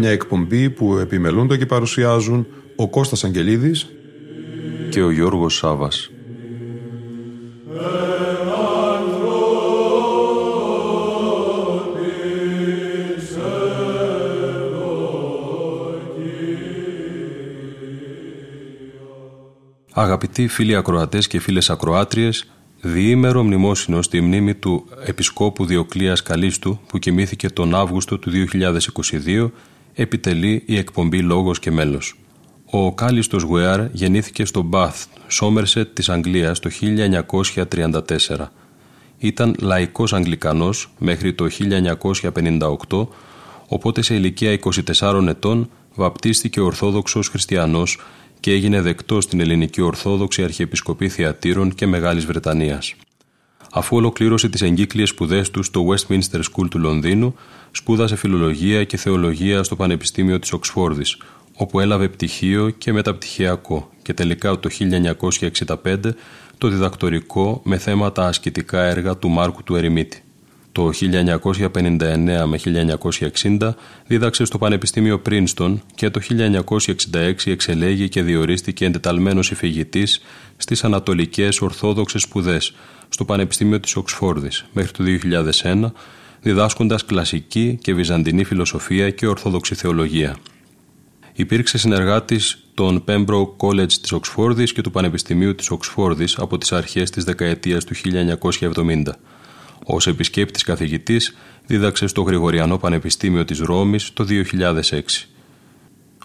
Μια εκπομπή που επιμελούνται και παρουσιάζουν ο Κώστας Αγγελίδης και ο Γιώργος Σάβας. Αγαπητοί φίλοι ακροατές και φίλες ακροάτριες, διήμερο μνημόσυνο στη μνήμη του Επισκόπου Διοκλίας Καλίστου που κοιμήθηκε τον Αύγουστο του 2022 επιτελεί η εκπομπή «Λόγος και μέλος». Ο Κάλιστος Γουέαρ γεννήθηκε στο Μπάθ, Σόμερσετ της Αγγλίας το 1934. Ήταν λαϊκός Αγγλικανός μέχρι το 1958, οπότε σε ηλικία 24 ετών βαπτίστηκε Ορθόδοξος Χριστιανός και έγινε δεκτός στην Ελληνική Ορθόδοξη Αρχιεπισκοπή Θεατήρων και Μεγάλης Βρετανίας. Αφού ολοκλήρωσε τις εγκύκλειες σπουδές του στο Westminster School του Λονδίνου, σπούδασε φιλολογία και θεολογία στο Πανεπιστήμιο της Οξφόρδης, όπου έλαβε πτυχίο και μεταπτυχιακό και τελικά το 1965 το διδακτορικό με θέματα ασκητικά έργα του Μάρκου του Ερημίτη. Το 1959 με 1960 δίδαξε στο Πανεπιστήμιο Πρίνστον και το 1966 εξελέγει και διορίστηκε εντεταλμένος υφηγητής στις Ανατολικές Ορθόδοξες Σπουδές στο Πανεπιστήμιο της Οξφόρδης μέχρι το 2001 διδάσκοντας κλασική και βυζαντινή φιλοσοφία και ορθόδοξη θεολογία. Υπήρξε συνεργάτης των Pembroke College της Οξφόρδης και του Πανεπιστημίου της Οξφόρδης από τις αρχές της δεκαετίας του 1970. Ως επισκέπτης καθηγητής δίδαξε στο Γρηγοριανό Πανεπιστήμιο της Ρώμης το 2006.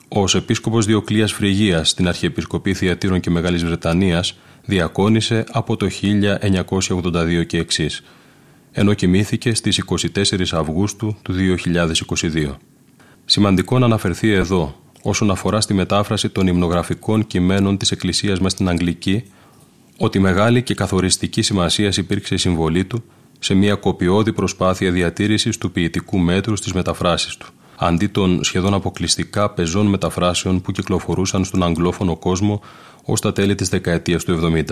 Ως επίσκοπος Διοκλίας Φρυγίας στην Αρχιεπισκοπή Θιατήρων και Μεγάλης Βρετανίας διακόνησε από το 1982 και εξής, ενώ κοιμήθηκε στις 24 Αυγούστου του 2022. Σημαντικό να αναφερθεί εδώ όσον αφορά στη μετάφραση των υμνογραφικών κειμένων της Εκκλησίας μας στην Αγγλική, ότι μεγάλη και καθοριστική σημασία υπήρξε η συμβολή του σε μια κοπιώδη προσπάθεια διατήρησης του ποιητικού μέτρου στις μεταφράσεις του, αντί των σχεδόν αποκλειστικά πεζών μεταφράσεων που κυκλοφορούσαν στον αγγλόφωνο κόσμο ως τα τέλη της δεκαετίας του 70.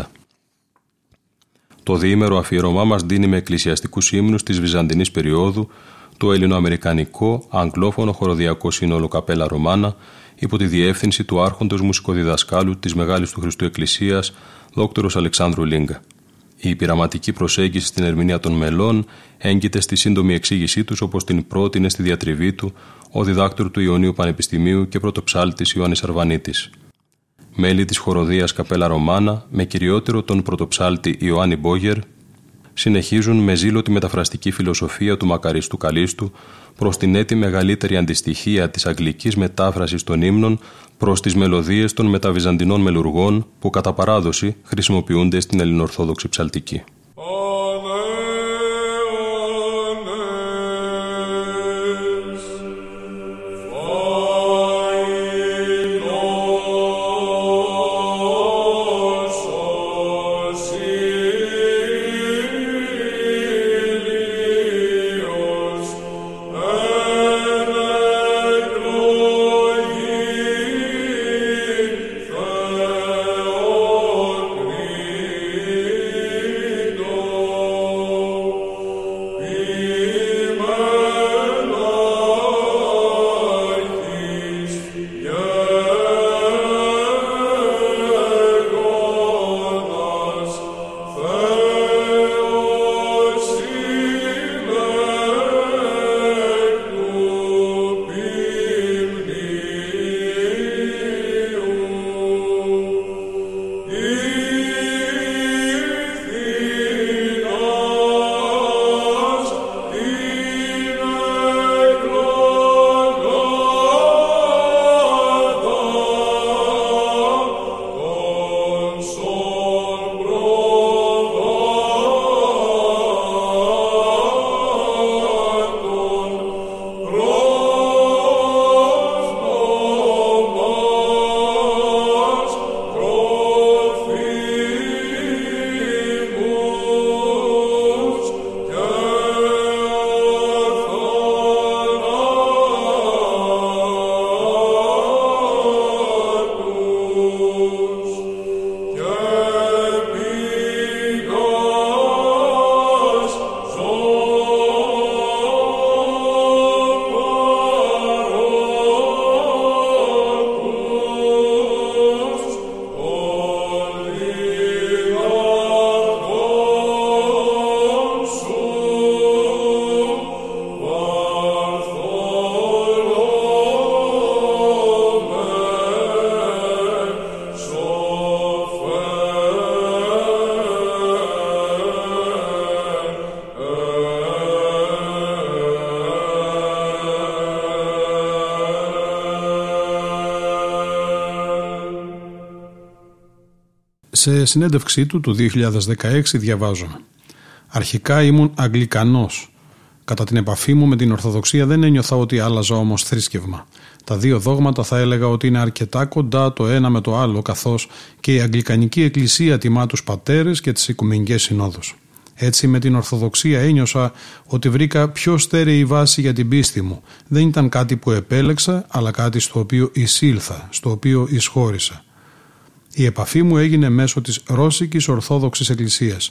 Το διήμερο αφιερωμά μας δίνει με εκκλησιαστικούς ύμνους της Βυζαντινής περίοδου το ελληνοαμερικανικό αγγλόφωνο χοροδιακό σύνολο Καπέλα Ρωμάνα υπό τη διεύθυνση του άρχοντος μουσικοδιδασκάλου της Μεγάλης του Χριστού Εκκλησίας, δόκτωρος Αλεξάνδρου Λίγκα. Η πειραματική προσέγγιση στην ερμηνεία των μελών έγκυται στη σύντομη εξήγησή τους όπως την πρότεινε στη διατριβή του ο διδάκτορ του Ιωνίου Πανεπιστημίου και πρωτοψάλτης Ιωάννης Αρβανίτης. Μέλη της χοροδίας Καπέλα Ρωμάνα, με κυριότερο τον πρωτοψάλτη Ιωάννη Μπόγερ, συνεχίζουν με ζήλο τη μεταφραστική φιλοσοφία του μακαριστού Καλίστου προς την έτη μεγαλύτερη αντιστοιχεία της αγγλικής μετάφρασης των ύμνων προς τις μελωδίες των μεταβυζαντινών μελουργών που κατά παράδοση χρησιμοποιούνται στην ελληνοορθόδοξη ψαλτική. Σε συνέντευξή του του 2016 διαβάζω «Αρχικά ήμουν Αγγλικανός. Κατά την επαφή μου με την Ορθοδοξία δεν ένιωθα ότι άλλαζα όμως θρήσκευμα. Τα δύο δόγματα θα έλεγα ότι είναι αρκετά κοντά το ένα με το άλλο καθώς και η Αγγλικανική Εκκλησία τιμά τους πατέρες και τις Οικουμενικές Συνόδους. Έτσι με την Ορθοδοξία ένιωσα ότι βρήκα πιο στέρεη βάση για την πίστη μου. Δεν ήταν κάτι που επέλεξα, αλλά κάτι στο οποίο εισήλθα, στο οποίο εισχώρησα. Η επαφή μου έγινε μέσω της Ρώσικης Ορθόδοξης Εκκλησίας.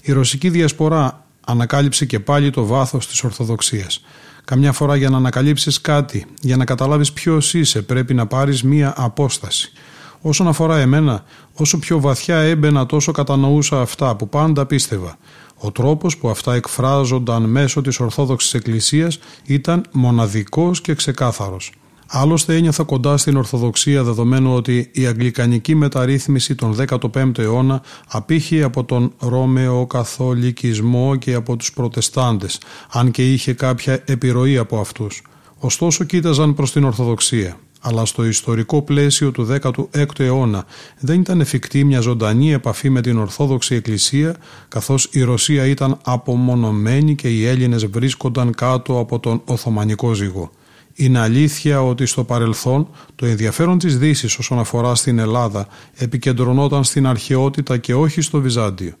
Η Ρωσική Διασπορά ανακάλυψε και πάλι το βάθος της Ορθοδοξίας. Καμιά φορά για να ανακαλύψεις κάτι, για να καταλάβεις ποιος είσαι, πρέπει να πάρεις μία απόσταση. Όσον αφορά εμένα, όσο πιο βαθιά έμπαινα τόσο κατανοούσα αυτά που πάντα πίστευα. Ο τρόπος που αυτά εκφράζονταν μέσω της Ορθόδοξης Εκκλησίας ήταν μοναδικός και ξεκάθαρος. Άλλωστε ένιωθα κοντά στην Ορθοδοξία δεδομένου ότι η αγγλικανική μεταρρύθμιση τον 15ο αιώνα απήχε από τον Ρώμαιο καθολικισμό και από τους προτεστάντες, αν και είχε κάποια επιρροή από αυτούς. Ωστόσο κοίταζαν προς την Ορθοδοξία αλλά στο ιστορικό πλαίσιο του 16ου αιώνα δεν ήταν εφικτή μια ζωντανή επαφή με την Ορθόδοξη Εκκλησία καθώς η Ρωσία ήταν απομονωμένη και οι Έλληνες βρίσκονταν κάτω από τον Οθωμανικό ζυγό. Είναι αλήθεια ότι στο παρελθόν το ενδιαφέρον της δύσης όσον αφορά στην Ελλάδα επικεντρωνόταν στην αρχαιότητα και όχι στο Βυζάντιο.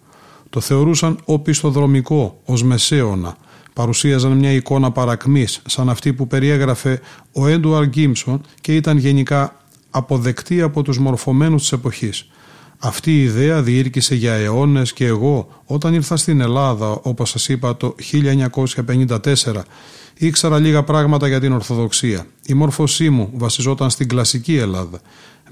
Το θεωρούσαν οπισθοδρομικό ως μεσαίωνα, παρουσίαζαν μια εικόνα παρακμής σαν αυτή που περιέγραφε ο Έντουαρ Γκίμσον και ήταν γενικά αποδεκτή από τους μορφωμένους της εποχής. Αυτή η ιδέα διήρκησε για αιώνες και εγώ όταν ήρθα στην Ελλάδα όπως σας είπα το 1954 ήξερα λίγα πράγματα για την Ορθοδοξία. Η μόρφωσή μου βασιζόταν στην κλασική Ελλάδα.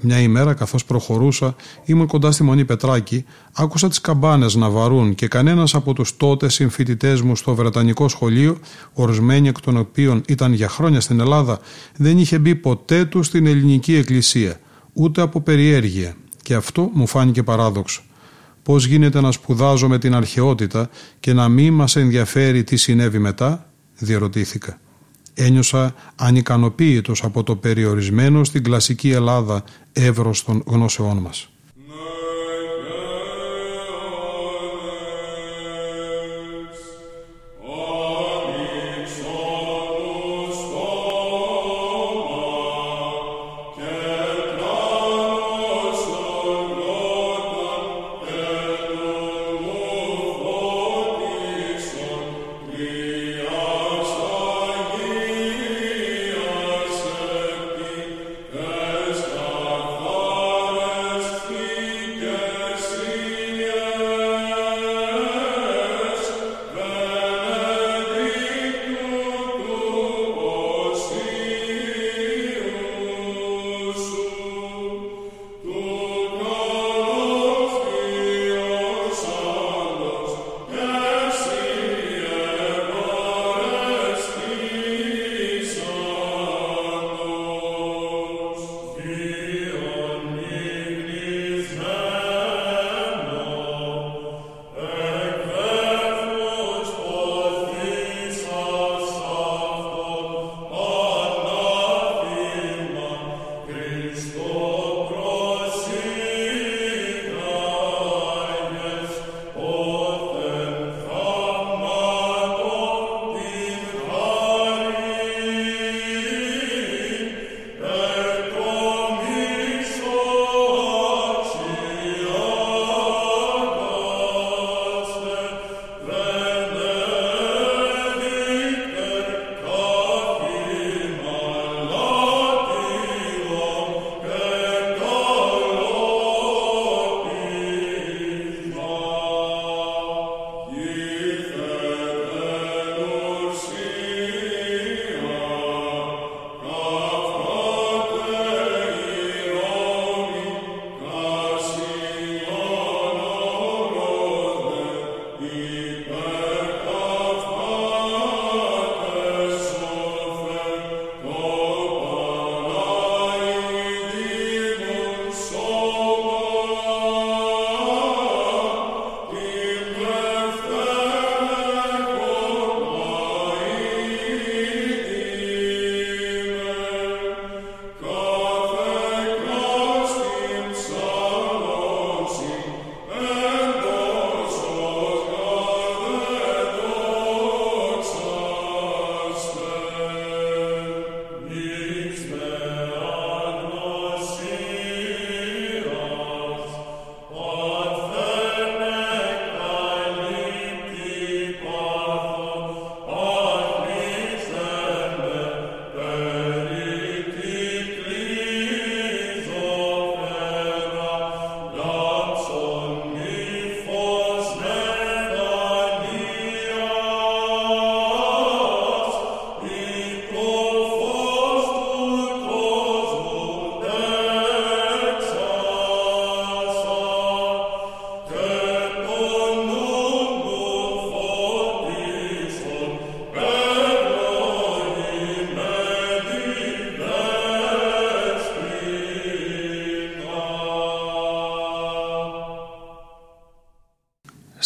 Μια ημέρα, καθώς προχωρούσα, ήμουν κοντά στη Μονή Πετράκη, άκουσα τις καμπάνες να βαρούν και κανένας από τους τότε συμφοιτητές μου στο Βρετανικό σχολείο, ορισμένοι εκ των οποίων ήταν για χρόνια στην Ελλάδα, δεν είχε μπει ποτέ του στην ελληνική εκκλησία, ούτε από περιέργεια. Και αυτό μου φάνηκε παράδοξο. Πώς γίνεται να σπουδάζω με την αρχαιότητα και να μην μας ενδιαφέρει τι συνέβη μετά, διερωτήθηκα ένιωσα ανικανοποίητος από το περιορισμένο στην κλασική Ελλάδα εύρος των γνώσεών μας.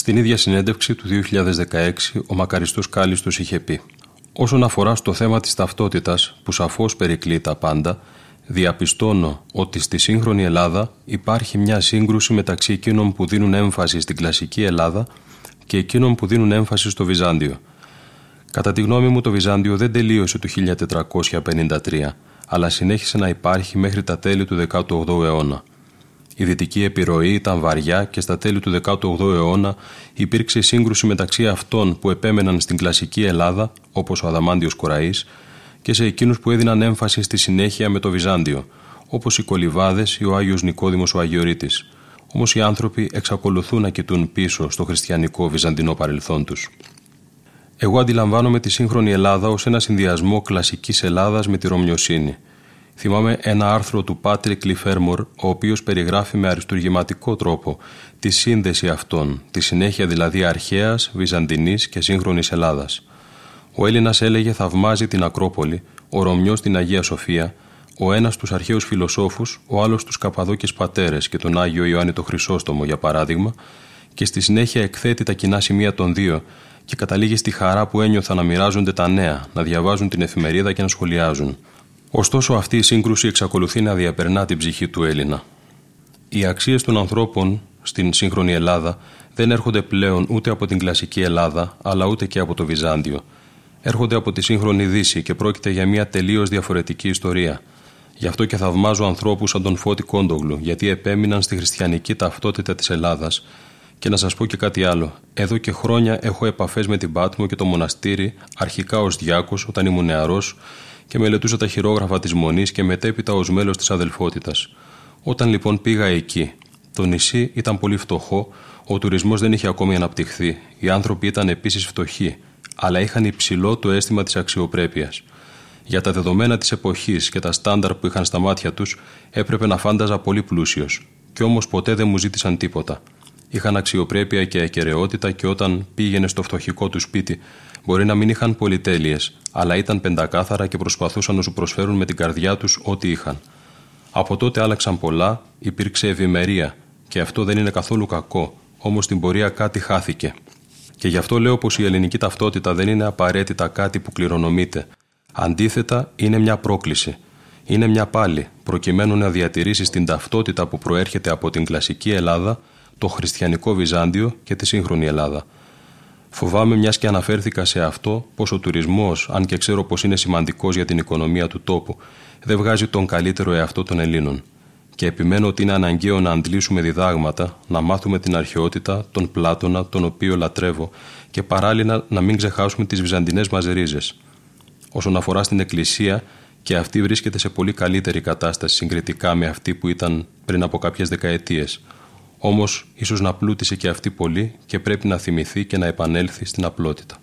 Στην ίδια συνέντευξη του 2016, ο μακαριστός Κάλιστος είχε πει «Όσον αφορά στο θέμα της ταυτότητας, που σαφώς περικλεί τα πάντα, διαπιστώνω ότι στη σύγχρονη Ελλάδα υπάρχει μια σύγκρουση μεταξύ εκείνων που δίνουν έμφαση στην κλασική Ελλάδα και εκείνων που δίνουν έμφαση στο Βυζάντιο. Κατά τη γνώμη μου το Βυζάντιο δεν τελείωσε το 1453, αλλά συνέχισε να υπάρχει μέχρι τα τέλη του 18ου αιώνα. Η δυτική επιρροή ήταν βαριά και στα τέλη του 18ου αιώνα υπήρξε σύγκρουση μεταξύ αυτών που επέμεναν στην κλασική Ελλάδα, όπως ο Αδαμάντιος Κοραής, και σε εκείνους που έδιναν έμφαση στη συνέχεια με το Βυζάντιο, όπως οι Κολυβάδες ή ο Άγιος Νικόδημος ο Αγιορείτης. Όμως οι άνθρωποι εξακολουθούν να κοιτούν πίσω στο χριστιανικό βυζαντινό παρελθόν τους. Εγώ αντιλαμβάνομαι τη σύγχρονη Ελλάδα ως ένα συνδυασμό κλασικής Ελλάδας με τη Ρωμιοσύνη – Θυμάμαι ένα άρθρο του Πάτρικ Λιφέρμορ, ο οποίος περιγράφει με αριστουργηματικό τρόπο τη σύνδεση αυτών, τη συνέχεια δηλαδή αρχαίας, βυζαντινής και σύγχρονης Ελλάδας. Ο Έλληνας έλεγε θαυμάζει την Ακρόπολη, ο Ρωμιός την Αγία Σοφία, ο ένας τους αρχαίους φιλοσόφους, ο άλλος τους Καπαδόκες πατέρες και τον Άγιο Ιωάννη το Χρυσόστομο για παράδειγμα, και στη συνέχεια εκθέτει τα κοινά σημεία των δύο και καταλήγει στη χαρά που ένιωθαν να μοιράζονται τα νέα, να διαβάζουν την εφημερίδα και να σχολιάζουν. Ωστόσο αυτή η σύγκρουση εξακολουθεί να διαπερνά την ψυχή του Έλληνα. Οι αξίες των ανθρώπων στην σύγχρονη Ελλάδα δεν έρχονται πλέον ούτε από την κλασική Ελλάδα, αλλά ούτε και από το Βυζάντιο. Έρχονται από τη σύγχρονη Δύση και πρόκειται για μια τελείως διαφορετική ιστορία. Γι' αυτό και θαυμάζω ανθρώπους σαν τον Φώτη Κόντογλου, γιατί επέμειναν στη χριστιανική ταυτότητα της Ελλάδας. Και να σας πω και κάτι άλλο. Εδώ και χρόνια έχω επαφές με την Πάτμο και το μοναστήρι, αρχικά ως διάκος όταν ήμουν νεαρός, και μελετούσα τα χειρόγραφα της Μονής και μετέπειτα ως μέλος της αδελφότητας. Όταν λοιπόν πήγα εκεί, το νησί ήταν πολύ φτωχό, ο τουρισμός δεν είχε ακόμη αναπτυχθεί, οι άνθρωποι ήταν επίσης φτωχοί, αλλά είχαν υψηλό το αίσθημα της αξιοπρέπειας. Για τα δεδομένα της εποχής και τα στάνταρ που είχαν στα μάτια τους, έπρεπε να φάνταζα πολύ πλούσιος, κι όμως ποτέ δεν μου ζήτησαν τίποτα. Είχαν αξιοπρέπεια και ακαιρεότητα και όταν πήγαινε στο φτωχικό του σπίτι, Μπορεί να μην είχαν πολυτέλειες, αλλά ήταν πεντακάθαρα και προσπαθούσαν να σου προσφέρουν με την καρδιά τους ό,τι είχαν. Από τότε άλλαξαν πολλά, υπήρξε ευημερία, και αυτό δεν είναι καθόλου κακό, όμως στην πορεία κάτι χάθηκε. Και γι' αυτό λέω πως η ελληνική ταυτότητα δεν είναι απαραίτητα κάτι που κληρονομείται. Αντίθετα, είναι μια πρόκληση. Είναι μια πάλη, προκειμένου να διατηρήσεις την ταυτότητα που προέρχεται από την κλασική Ελλάδα, το χριστιανικό Βυζάντιο και τη σύγχρονη Ελλάδα. Φοβάμαι, μιας και αναφέρθηκα σε αυτό, πως ο τουρισμός, αν και ξέρω πως είναι σημαντικός για την οικονομία του τόπου, δεν βγάζει τον καλύτερο εαυτό των Ελλήνων. Και επιμένω ότι είναι αναγκαίο να αντλήσουμε διδάγματα, να μάθουμε την αρχαιότητα, τον Πλάτωνα, τον οποίο λατρεύω, και παράλληλα να μην ξεχάσουμε τις βυζαντινές μας ρίζες. Όσον αφορά στην Εκκλησία, και αυτή βρίσκεται σε πολύ καλύτερη κατάσταση συγκριτικά με αυτή που ήταν πριν από κάποιες δεκαετίες. Όμως, ίσως να πλούτησε και αυτή πολύ και πρέπει να θυμηθεί και να επανέλθει στην απλότητα.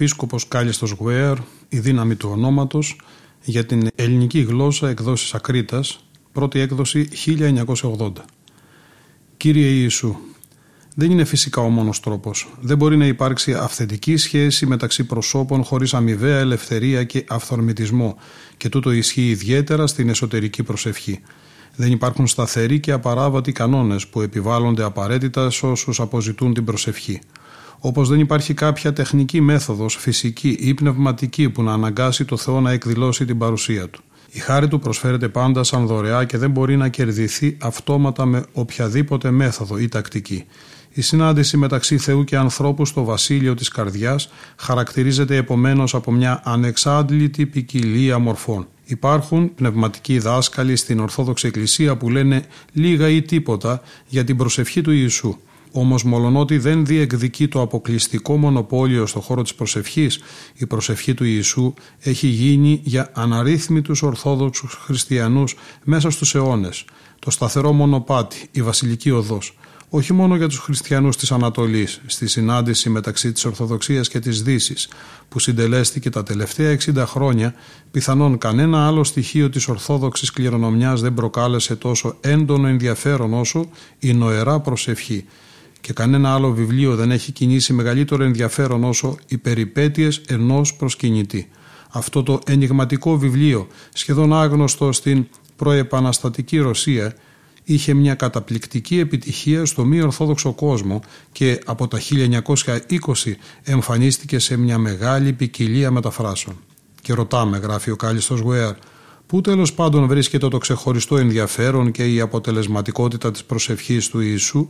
Επίσκοπος Κάλιστος Γουέρ, η δύναμη του ονόματος, για την ελληνική γλώσσα εκδόσεις Ακρίτας, πρώτη έκδοση 1980. Κύριε Ιησού, δεν είναι φυσικά ο μόνος τρόπος. Δεν μπορεί να υπάρξει αυθεντική σχέση μεταξύ προσώπων χωρίς αμοιβαία ελευθερία και αυθορμητισμό και τούτο ισχύει ιδιαίτερα στην εσωτερική προσευχή. Δεν υπάρχουν σταθεροί και απαράβατοι κανόνες που επιβάλλονται απαραίτητα σε όσους αποζητούν την προσευχή. Όπως δεν υπάρχει κάποια τεχνική μέθοδος, φυσική ή πνευματική που να αναγκάσει το Θεό να εκδηλώσει την παρουσία του. Η χάρη του προσφέρεται πάντα σαν δωρεά και δεν μπορεί να κερδιθεί αυτόματα με οποιαδήποτε μέθοδο ή τακτική. Η συνάντηση μεταξύ Θεού και ανθρώπου στο βασίλειο της καρδιάς χαρακτηρίζεται επομένως από μια ανεξάντλητη ποικιλία μορφών. Υπάρχουν πνευματικοί δάσκαλοι στην Ορθόδοξη Εκκλησία που λένε λίγα ή τίποτα για την προσευχή του Ιησού. Όμως, μολονότι δεν διεκδικεί το αποκλειστικό μονοπόλιο στο χώρο της προσευχής, η προσευχή του Ιησού έχει γίνει για αναρρύθμιτους Ορθόδοξους Χριστιανούς μέσα στους αιώνες. Το σταθερό μονοπάτι, η βασιλική οδός. Όχι μόνο για τους χριστιανούς της Ανατολής, στη συνάντηση μεταξύ της Ορθοδοξίας και της Δύσης, που συντελέστηκε τα τελευταία 60 χρόνια, πιθανόν κανένα άλλο στοιχείο της Ορθόδοξης κληρονομιάς δεν προκάλεσε τόσο έντονο ενδιαφέρον όσο η νοερά προσευχή και κανένα άλλο βιβλίο δεν έχει κινήσει μεγαλύτερο ενδιαφέρον όσο οι περιπέτειες ενός προσκυνητή. Αυτό το ενηγματικό βιβλίο, σχεδόν άγνωστο στην προεπαναστατική Ρωσία, είχε μια καταπληκτική επιτυχία στο μη ορθόδοξο κόσμο και από τα 1920 εμφανίστηκε σε μια μεγάλη ποικιλία μεταφράσεων. Και ρωτάμε, γράφει ο Κάλιστος Γουέρ, πού τέλος πάντων βρίσκεται το ξεχωριστό ενδιαφέρον και η αποτελεσματικότητα της προσευχής του Ιησού;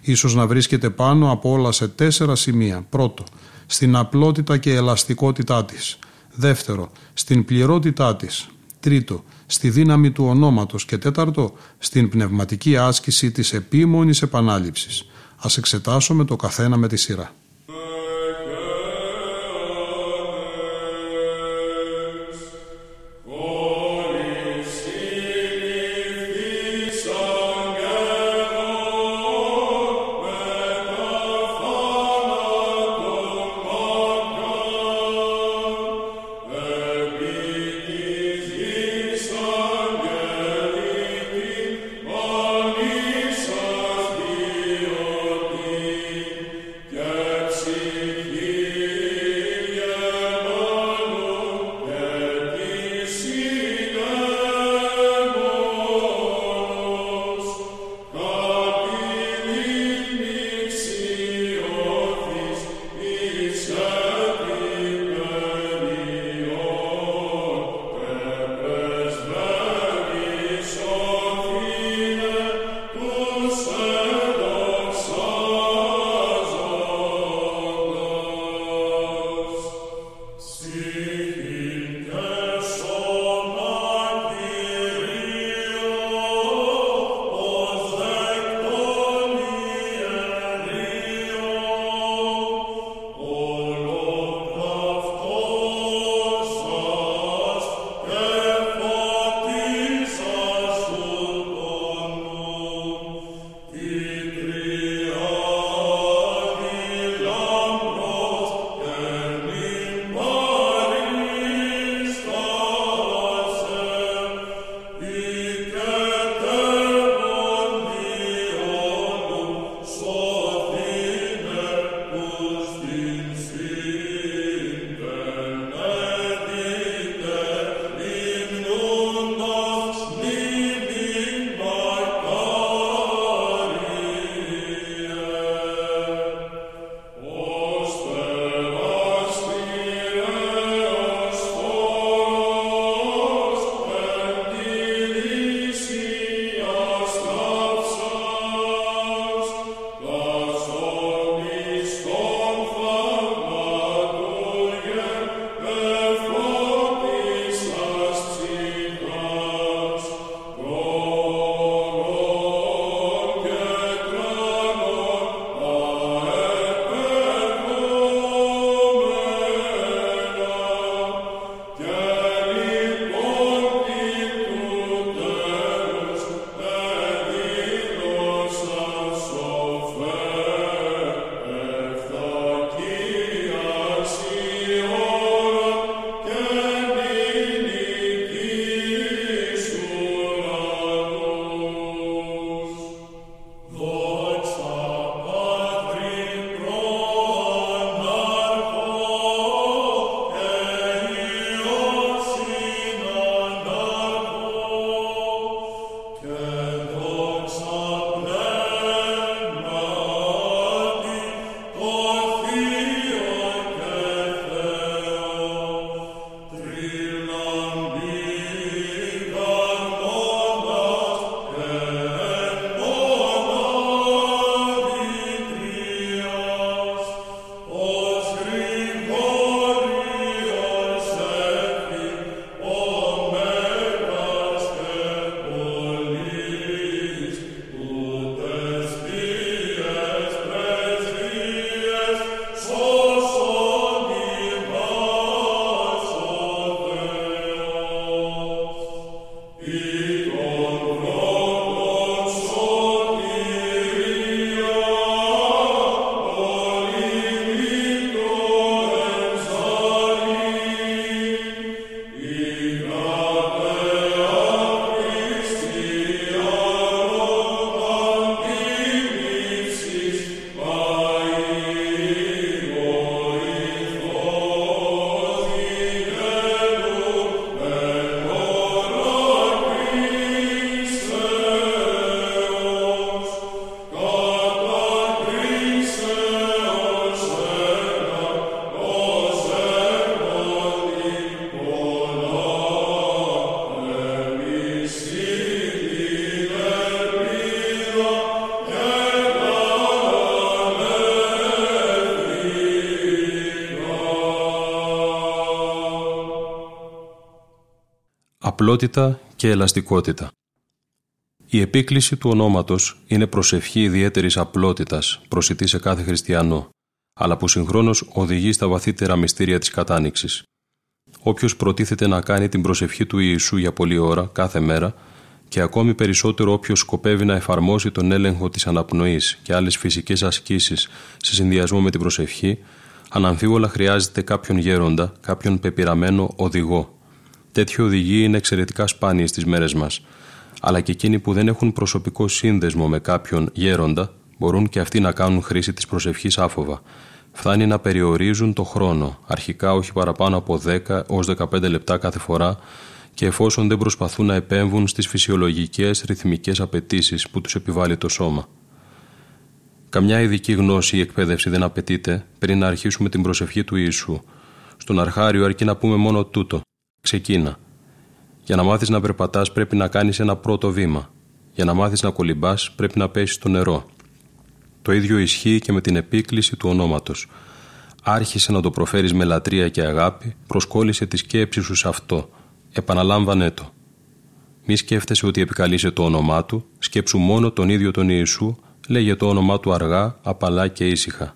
Ίσως να βρίσκεται πάνω από όλα σε τέσσερα σημεία. Πρώτο, στην απλότητα και ελαστικότητά της. Δεύτερο, στην πληρότητά της. Τρίτο, στη δύναμη του ονόματος και τέταρτο, στην πνευματική άσκηση της επίμονης επανάληψης. Ας εξετάσουμε το καθένα με τη σειρά. Απλότητα και ελαστικότητα. Η επίκληση του ονόματος είναι προσευχή ιδιαίτερης απλότητας προσιτή σε κάθε χριστιανό, αλλά που συγχρόνως οδηγεί στα βαθύτερα μυστήρια της κατάνοιξης. Όποιος προτίθεται να κάνει την προσευχή του Ιησού για πολλή ώρα, κάθε μέρα, και ακόμη περισσότερο όποιος σκοπεύει να εφαρμόσει τον έλεγχο της αναπνοής και άλλες φυσικές ασκήσεις σε συνδυασμό με την προσευχή, αναμφίβολα χρειάζεται κάποιον γέροντα, κάποιον πεπειραμένο οδηγό. Τέτοιοι οδηγοί είναι εξαιρετικά σπάνιοι στις μέρες μας, αλλά και εκείνοι που δεν έχουν προσωπικό σύνδεσμο με κάποιον γέροντα μπορούν και αυτοί να κάνουν χρήση της προσευχής άφοβα. Φτάνει να περιορίζουν το χρόνο, αρχικά όχι παραπάνω από 10 ως 15 λεπτά κάθε φορά και εφόσον δεν προσπαθούν να επέμβουν στις φυσιολογικές ρυθμικές απαιτήσεις που τους επιβάλλει το σώμα. Καμιά ειδική γνώση ή εκπαίδευση δεν απαιτείται πριν να αρχίσουμε την προσευχή του Ιησού. Στον αρχάριο αρκεί να πούμε μόνο τούτο. Ξεκίνα. Για να μάθεις να περπατάς πρέπει να κάνεις ένα πρώτο βήμα. Για να μάθεις να κολυμπάς πρέπει να πέσεις στο νερό. Το ίδιο ισχύει και με την επίκληση του ονόματος. Άρχισε να το προφέρεις με λατρεία και αγάπη, προσκόλλησε τη σκέψη σου σε αυτό. Επαναλάμβανέ το. Μη σκέφτεσαι ότι επικαλείσαι το όνομά του, σκέψου μόνο τον ίδιο τον Ιησού, λέγε το όνομά του αργά, απαλά και ήσυχα.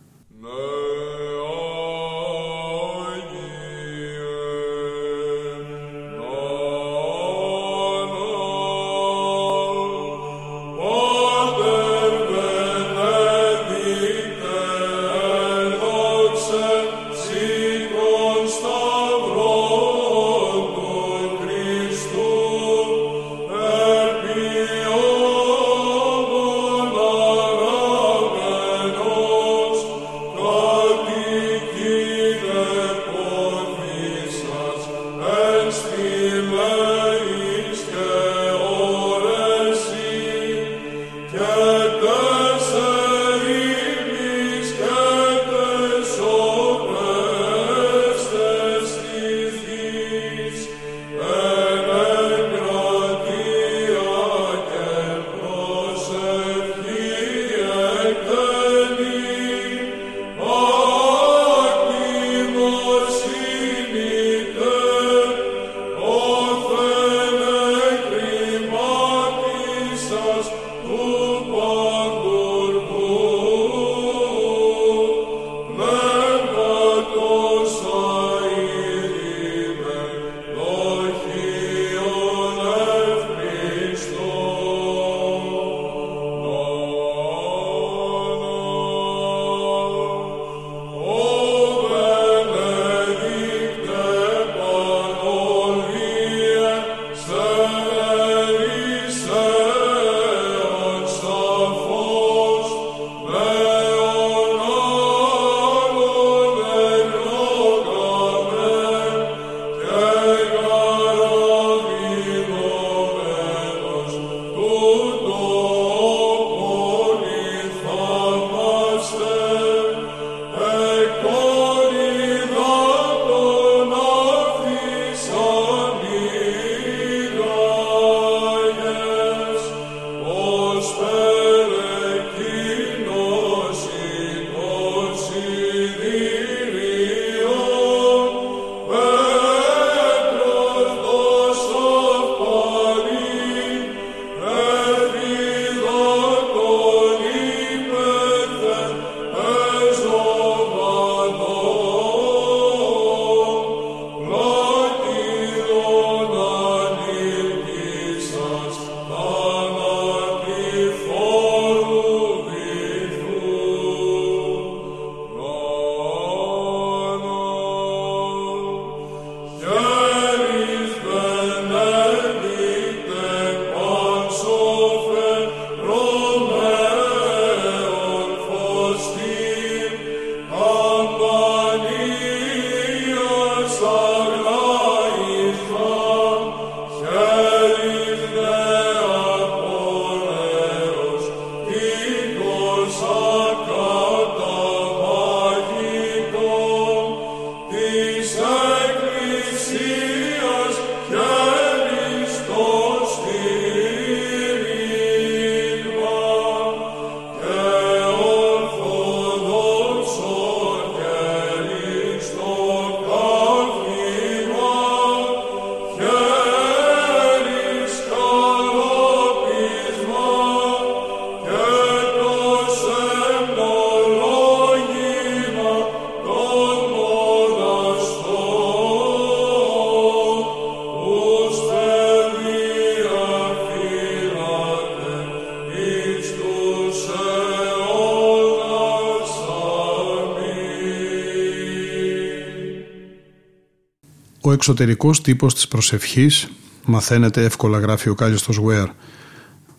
Ο εξωτερικός τύπος της προσευχής, μαθαίνετε εύκολα γράφει ο Κάλιστος Βουέρ,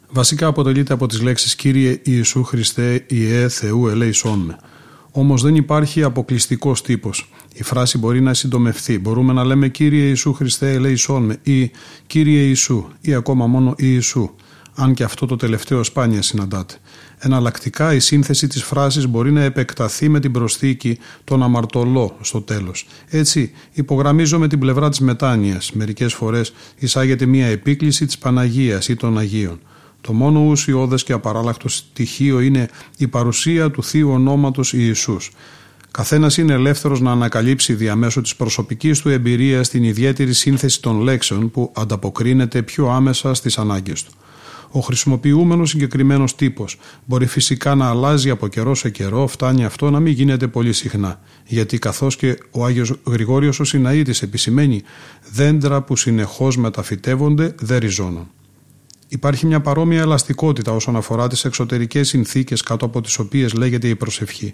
βασικά αποτελείται από τις λέξεις «Κύριε Ιησού Χριστέ, Ιε Θεού ελέησόν με». Όμως δεν υπάρχει αποκλειστικός τύπος. Η φράση μπορεί να συντομευθεί. Μπορούμε να λέμε «Κύριε Ιησού Χριστέ ελέησόν με» ή «Κύριε Ιησού» ή ακόμα μόνο «Ιησού» αν και αυτό το τελευταίο σπάνια συναντάται. Εναλλακτικά η σύνθεση της φράσης μπορεί να επεκταθεί με την προσθήκη τον αμαρτωλό στο τέλος. Έτσι υπογραμμίζω με την πλευρά της μετάνοιας. Μερικές φορές εισάγεται μια επίκληση της Παναγίας ή των Αγίων. Το μόνο ουσιώδες και απαράλλακτο στοιχείο είναι η παρουσία του Θείου Ονόματος Ιησούς. Καθένας είναι ελεύθερος να ανακαλύψει διαμέσου της προσωπικής του εμπειρίας την ιδιαίτερη σύνθεση των λέξεων που ανταποκρίνεται πιο άμεσα στις ανάγκες του. Ο χρησιμοποιούμενος συγκεκριμένος τύπος μπορεί φυσικά να αλλάζει από καιρό σε καιρό, φτάνει αυτό να μην γίνεται πολύ συχνά. Γιατί καθώς και ο Άγιος Γρηγόριος ο Σιναήτης επισημαίνει, δέντρα που συνεχώς μεταφυτεύονται δεν ριζώνουν. Υπάρχει μια παρόμοια ελαστικότητα όσον αφορά τις εξωτερικές συνθήκες κάτω από τις οποίες λέγεται η προσευχή.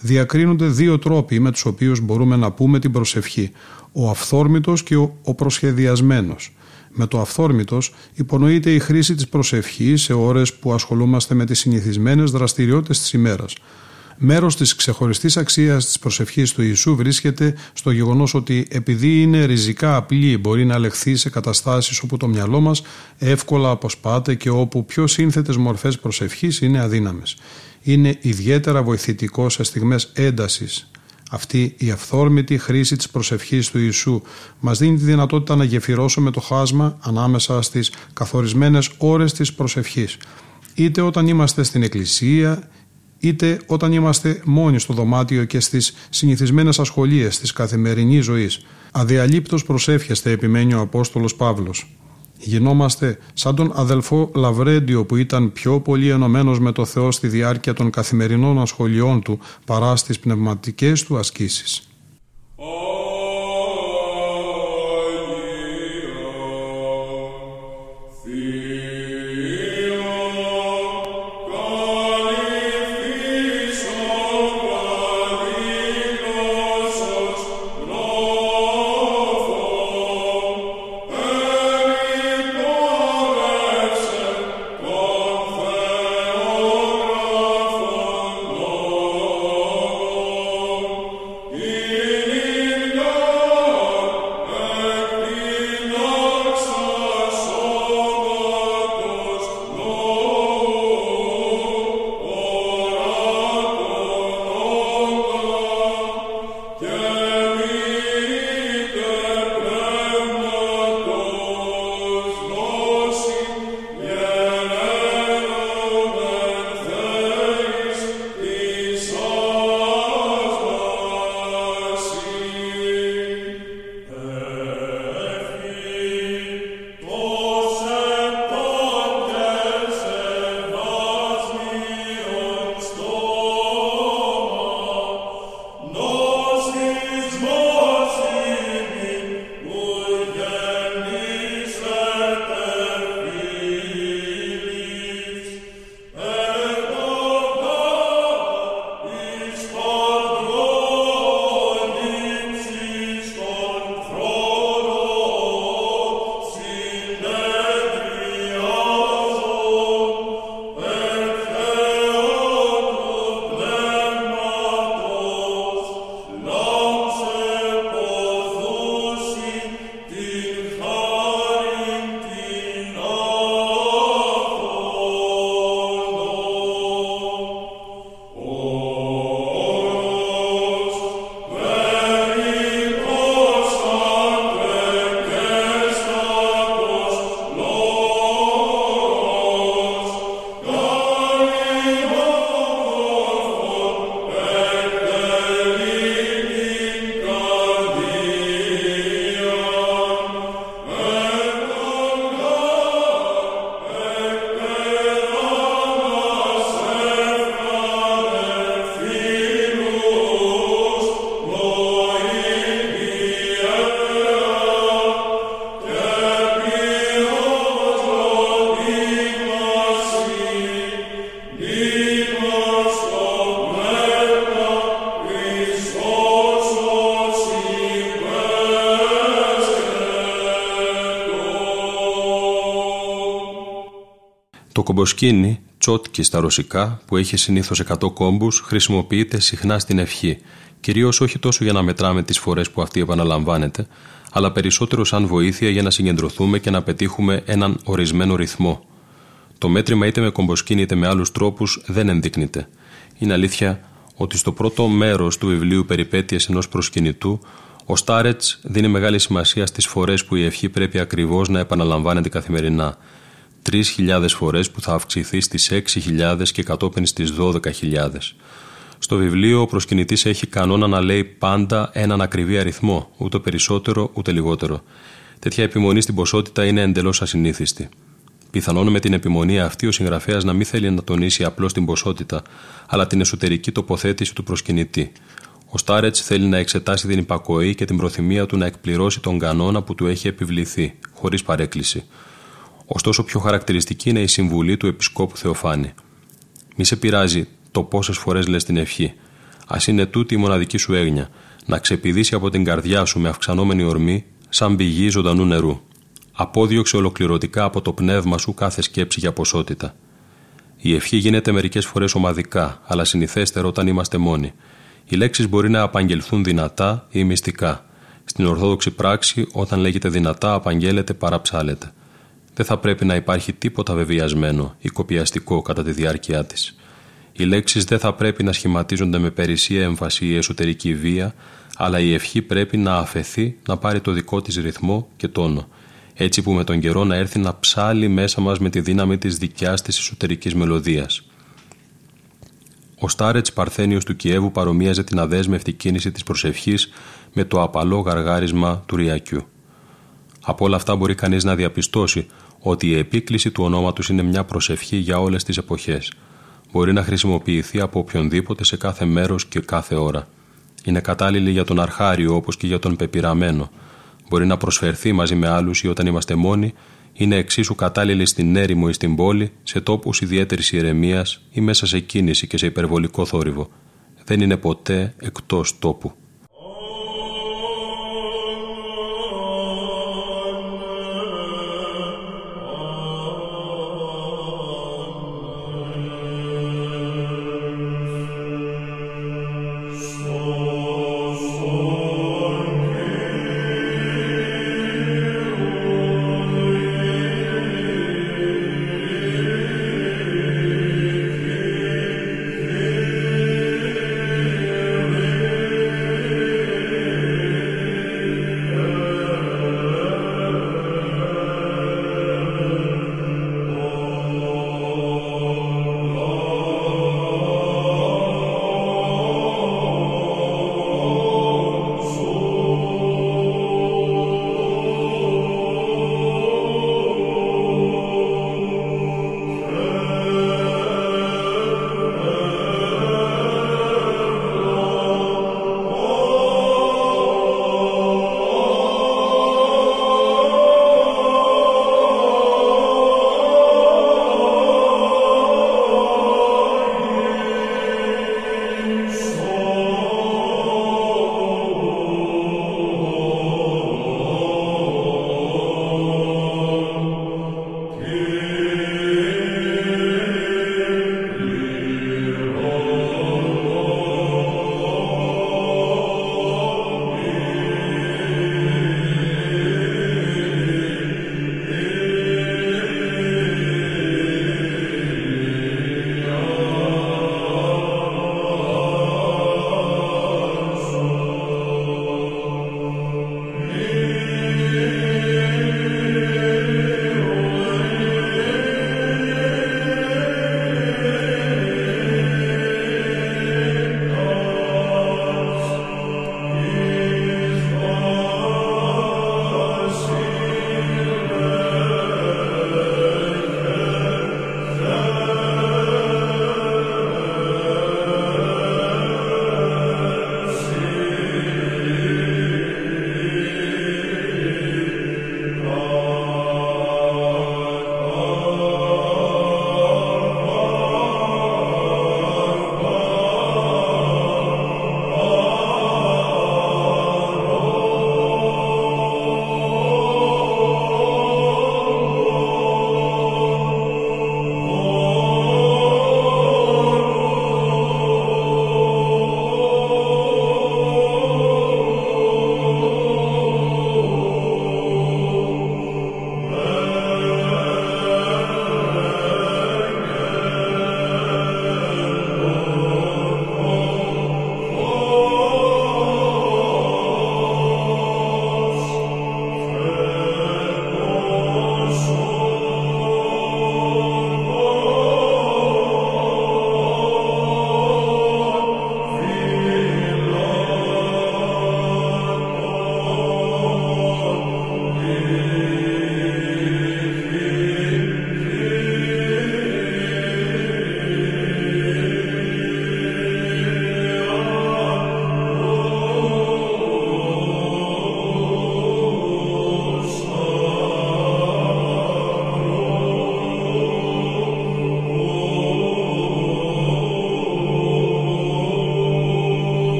Διακρίνονται δύο τρόποι με τους οποίους μπορούμε να πούμε την προσευχή: ο αυθόρμητος και ο προσχεδιασμένος. Με το αυθόρμητος υπονοείται η χρήση της προσευχής σε ώρες που ασχολούμαστε με τις συνηθισμένες δραστηριότητες της ημέρας. Μέρος της ξεχωριστής αξίας της προσευχής του Ιησού βρίσκεται στο γεγονός ότι επειδή είναι ριζικά απλή μπορεί να λεχθεί σε καταστάσεις όπου το μυαλό μας εύκολα αποσπάται και όπου πιο σύνθετες μορφές προσευχής είναι αδύναμες. Είναι ιδιαίτερα βοηθητικό σε στιγμές έντασης αυτή η αυθόρμητη χρήση της προσευχής του Ιησού μας δίνει τη δυνατότητα να γεφυρώσουμε το χάσμα ανάμεσα στις καθορισμένες ώρες της προσευχής. Είτε όταν είμαστε στην εκκλησία, είτε όταν είμαστε μόνοι στο δωμάτιο και στις συνηθισμένες ασχολίες της καθημερινής ζωής. Αδιαλείπτως προσεύχεστε, επιμένει ο Απόστολος Παύλος. Γινόμαστε σαν τον αδελφό Λαβρέντιο που ήταν πιο πολύ ενωμένος με το Θεό στη διάρκεια των καθημερινών ασχολιών του παρά στις πνευματικές του ασκήσεις. Κομποσκίνη, τσότκι στα ρωσικά, που έχει συνήθως 100 κόμπους, χρησιμοποιείται συχνά στην ευχή, κυρίως όχι τόσο για να μετράμε τις φορές που αυτή επαναλαμβάνεται, αλλά περισσότερος σαν βοήθεια για να συγκεντρωθούμε και να πετύχουμε έναν ορισμένο ρυθμό. Το μέτρημα είτε με κομποσκίνη είτε με άλλους τρόπους δεν ενδείκνυται. Είναι αλήθεια ότι στο πρώτο μέρος του βιβλίου Περιπέτειες ενός προσκυνητού, ο Στάρετς δίνει μεγάλη σημασία στις φορές που η ευχή πρέπει ακριβώς να επαναλαμβάνεται καθημερινά. 3.000 φορές που θα αυξηθεί στις 6.000 και κατόπιν στις 12.000. Στο βιβλίο ο προσκυνητής έχει κανόνα να λέει πάντα έναν ακριβή αριθμό, ούτε περισσότερο ούτε λιγότερο. Τέτοια επιμονή στην ποσότητα είναι εντελώς ασυνήθιστη. Πιθανόν με την επιμονή αυτή ο συγγραφέας να μην θέλει να τονίσει απλώς την ποσότητα, αλλά την εσωτερική τοποθέτηση του προσκυνητή. Ο Στάρετς θέλει να εξετάσει την υπακοή και την προθυμία του να εκπληρώσει τον κανόνα που του έχει επιβληθεί, χωρίς παρέκκληση. Ωστόσο, πιο χαρακτηριστική είναι η συμβουλή του Επισκόπου Θεοφάνη. Μη σε πειράζει το πόσες φορές λες την ευχή. Α είναι τούτη η μοναδική σου έγνοια, να ξεπηδήσει από την καρδιά σου με αυξανόμενη ορμή, σαν πηγή ζωντανού νερού. Απόδιωξε ολοκληρωτικά από το πνεύμα σου κάθε σκέψη για ποσότητα. Η ευχή γίνεται μερικές φορές ομαδικά, αλλά συνηθέστερο όταν είμαστε μόνοι. Οι λέξεις μπορεί να απαγγελθούν δυνατά ή μυστικά. Στην Ορθόδοξη πράξη, όταν λέγεται δυνατά, απαγγέλλεται παραψάλεται. Δεν θα πρέπει να υπάρχει τίποτα βεβαιασμένο ή κοπιαστικό κατά τη διάρκεια της. Οι λέξεις δεν θα πρέπει να σχηματίζονται με περισσία έμφαση ή εσωτερική βία, αλλά η ευχή πρέπει να αφαιθεί να πάρει το δικό της ρυθμό και τόνο έτσι που με τον καιρό να έρθει να ψάλει μέσα μας με τη δύναμη της δικιάς της εσωτερικής μελωδίας. Ο Στάρετς Παρθένιος του Κιέβου παρομοίαζε την αδέσμευτη κίνηση της προσευχής με το απαλό γαργάρισμα του Ριακιού. Από όλα αυτά μπορεί κανείς να διαπιστώσει ότι η επίκληση του ονόματος είναι μια προσευχή για όλες τις εποχές. Μπορεί να χρησιμοποιηθεί από οποιονδήποτε σε κάθε μέρος και κάθε ώρα. Είναι κατάλληλη για τον αρχάριο όπως και για τον πεπειραμένο, Μπορεί να προσφερθεί μαζί με άλλους ή όταν είμαστε μόνοι, είναι εξίσου κατάλληλη στην έρημο ή στην πόλη, σε τόπους ιδιαίτερης ηρεμίας ή μέσα σε κίνηση και σε υπερβολικό θόρυβο. Δεν είναι ποτέ εκτός τόπου.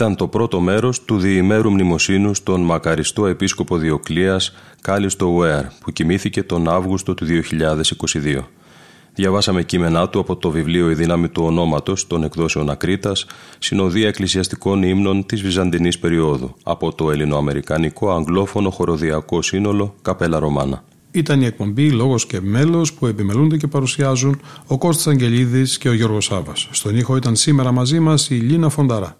Ήταν το πρώτο μέρος του διημέρου μνημοσύνου στον μακαριστό επίσκοπο Διοκλίας Κάλιστο Ουέρ που κοιμήθηκε τον Αύγουστο του 2022. Διαβάσαμε κείμενά του από το βιβλίο «Η δύναμη του ονόματος» των εκδόσεων Ακρίτας, συνοδεία εκκλησιαστικών ύμνων της Βυζαντινής περίοδου, από το ελληνοαμερικανικό αγγλόφωνο χοροδιακό σύνολο Καπέλα Ρωμάνα. Ήταν η εκπομπή Λόγος και Μέλος που επιμελούνται και παρουσιάζουν ο Κώστας Αγγελίδης και ο Γιώργος Σάβα. Στον ήχο ήταν σήμερα μαζί μας η Λίνα Φονταρά.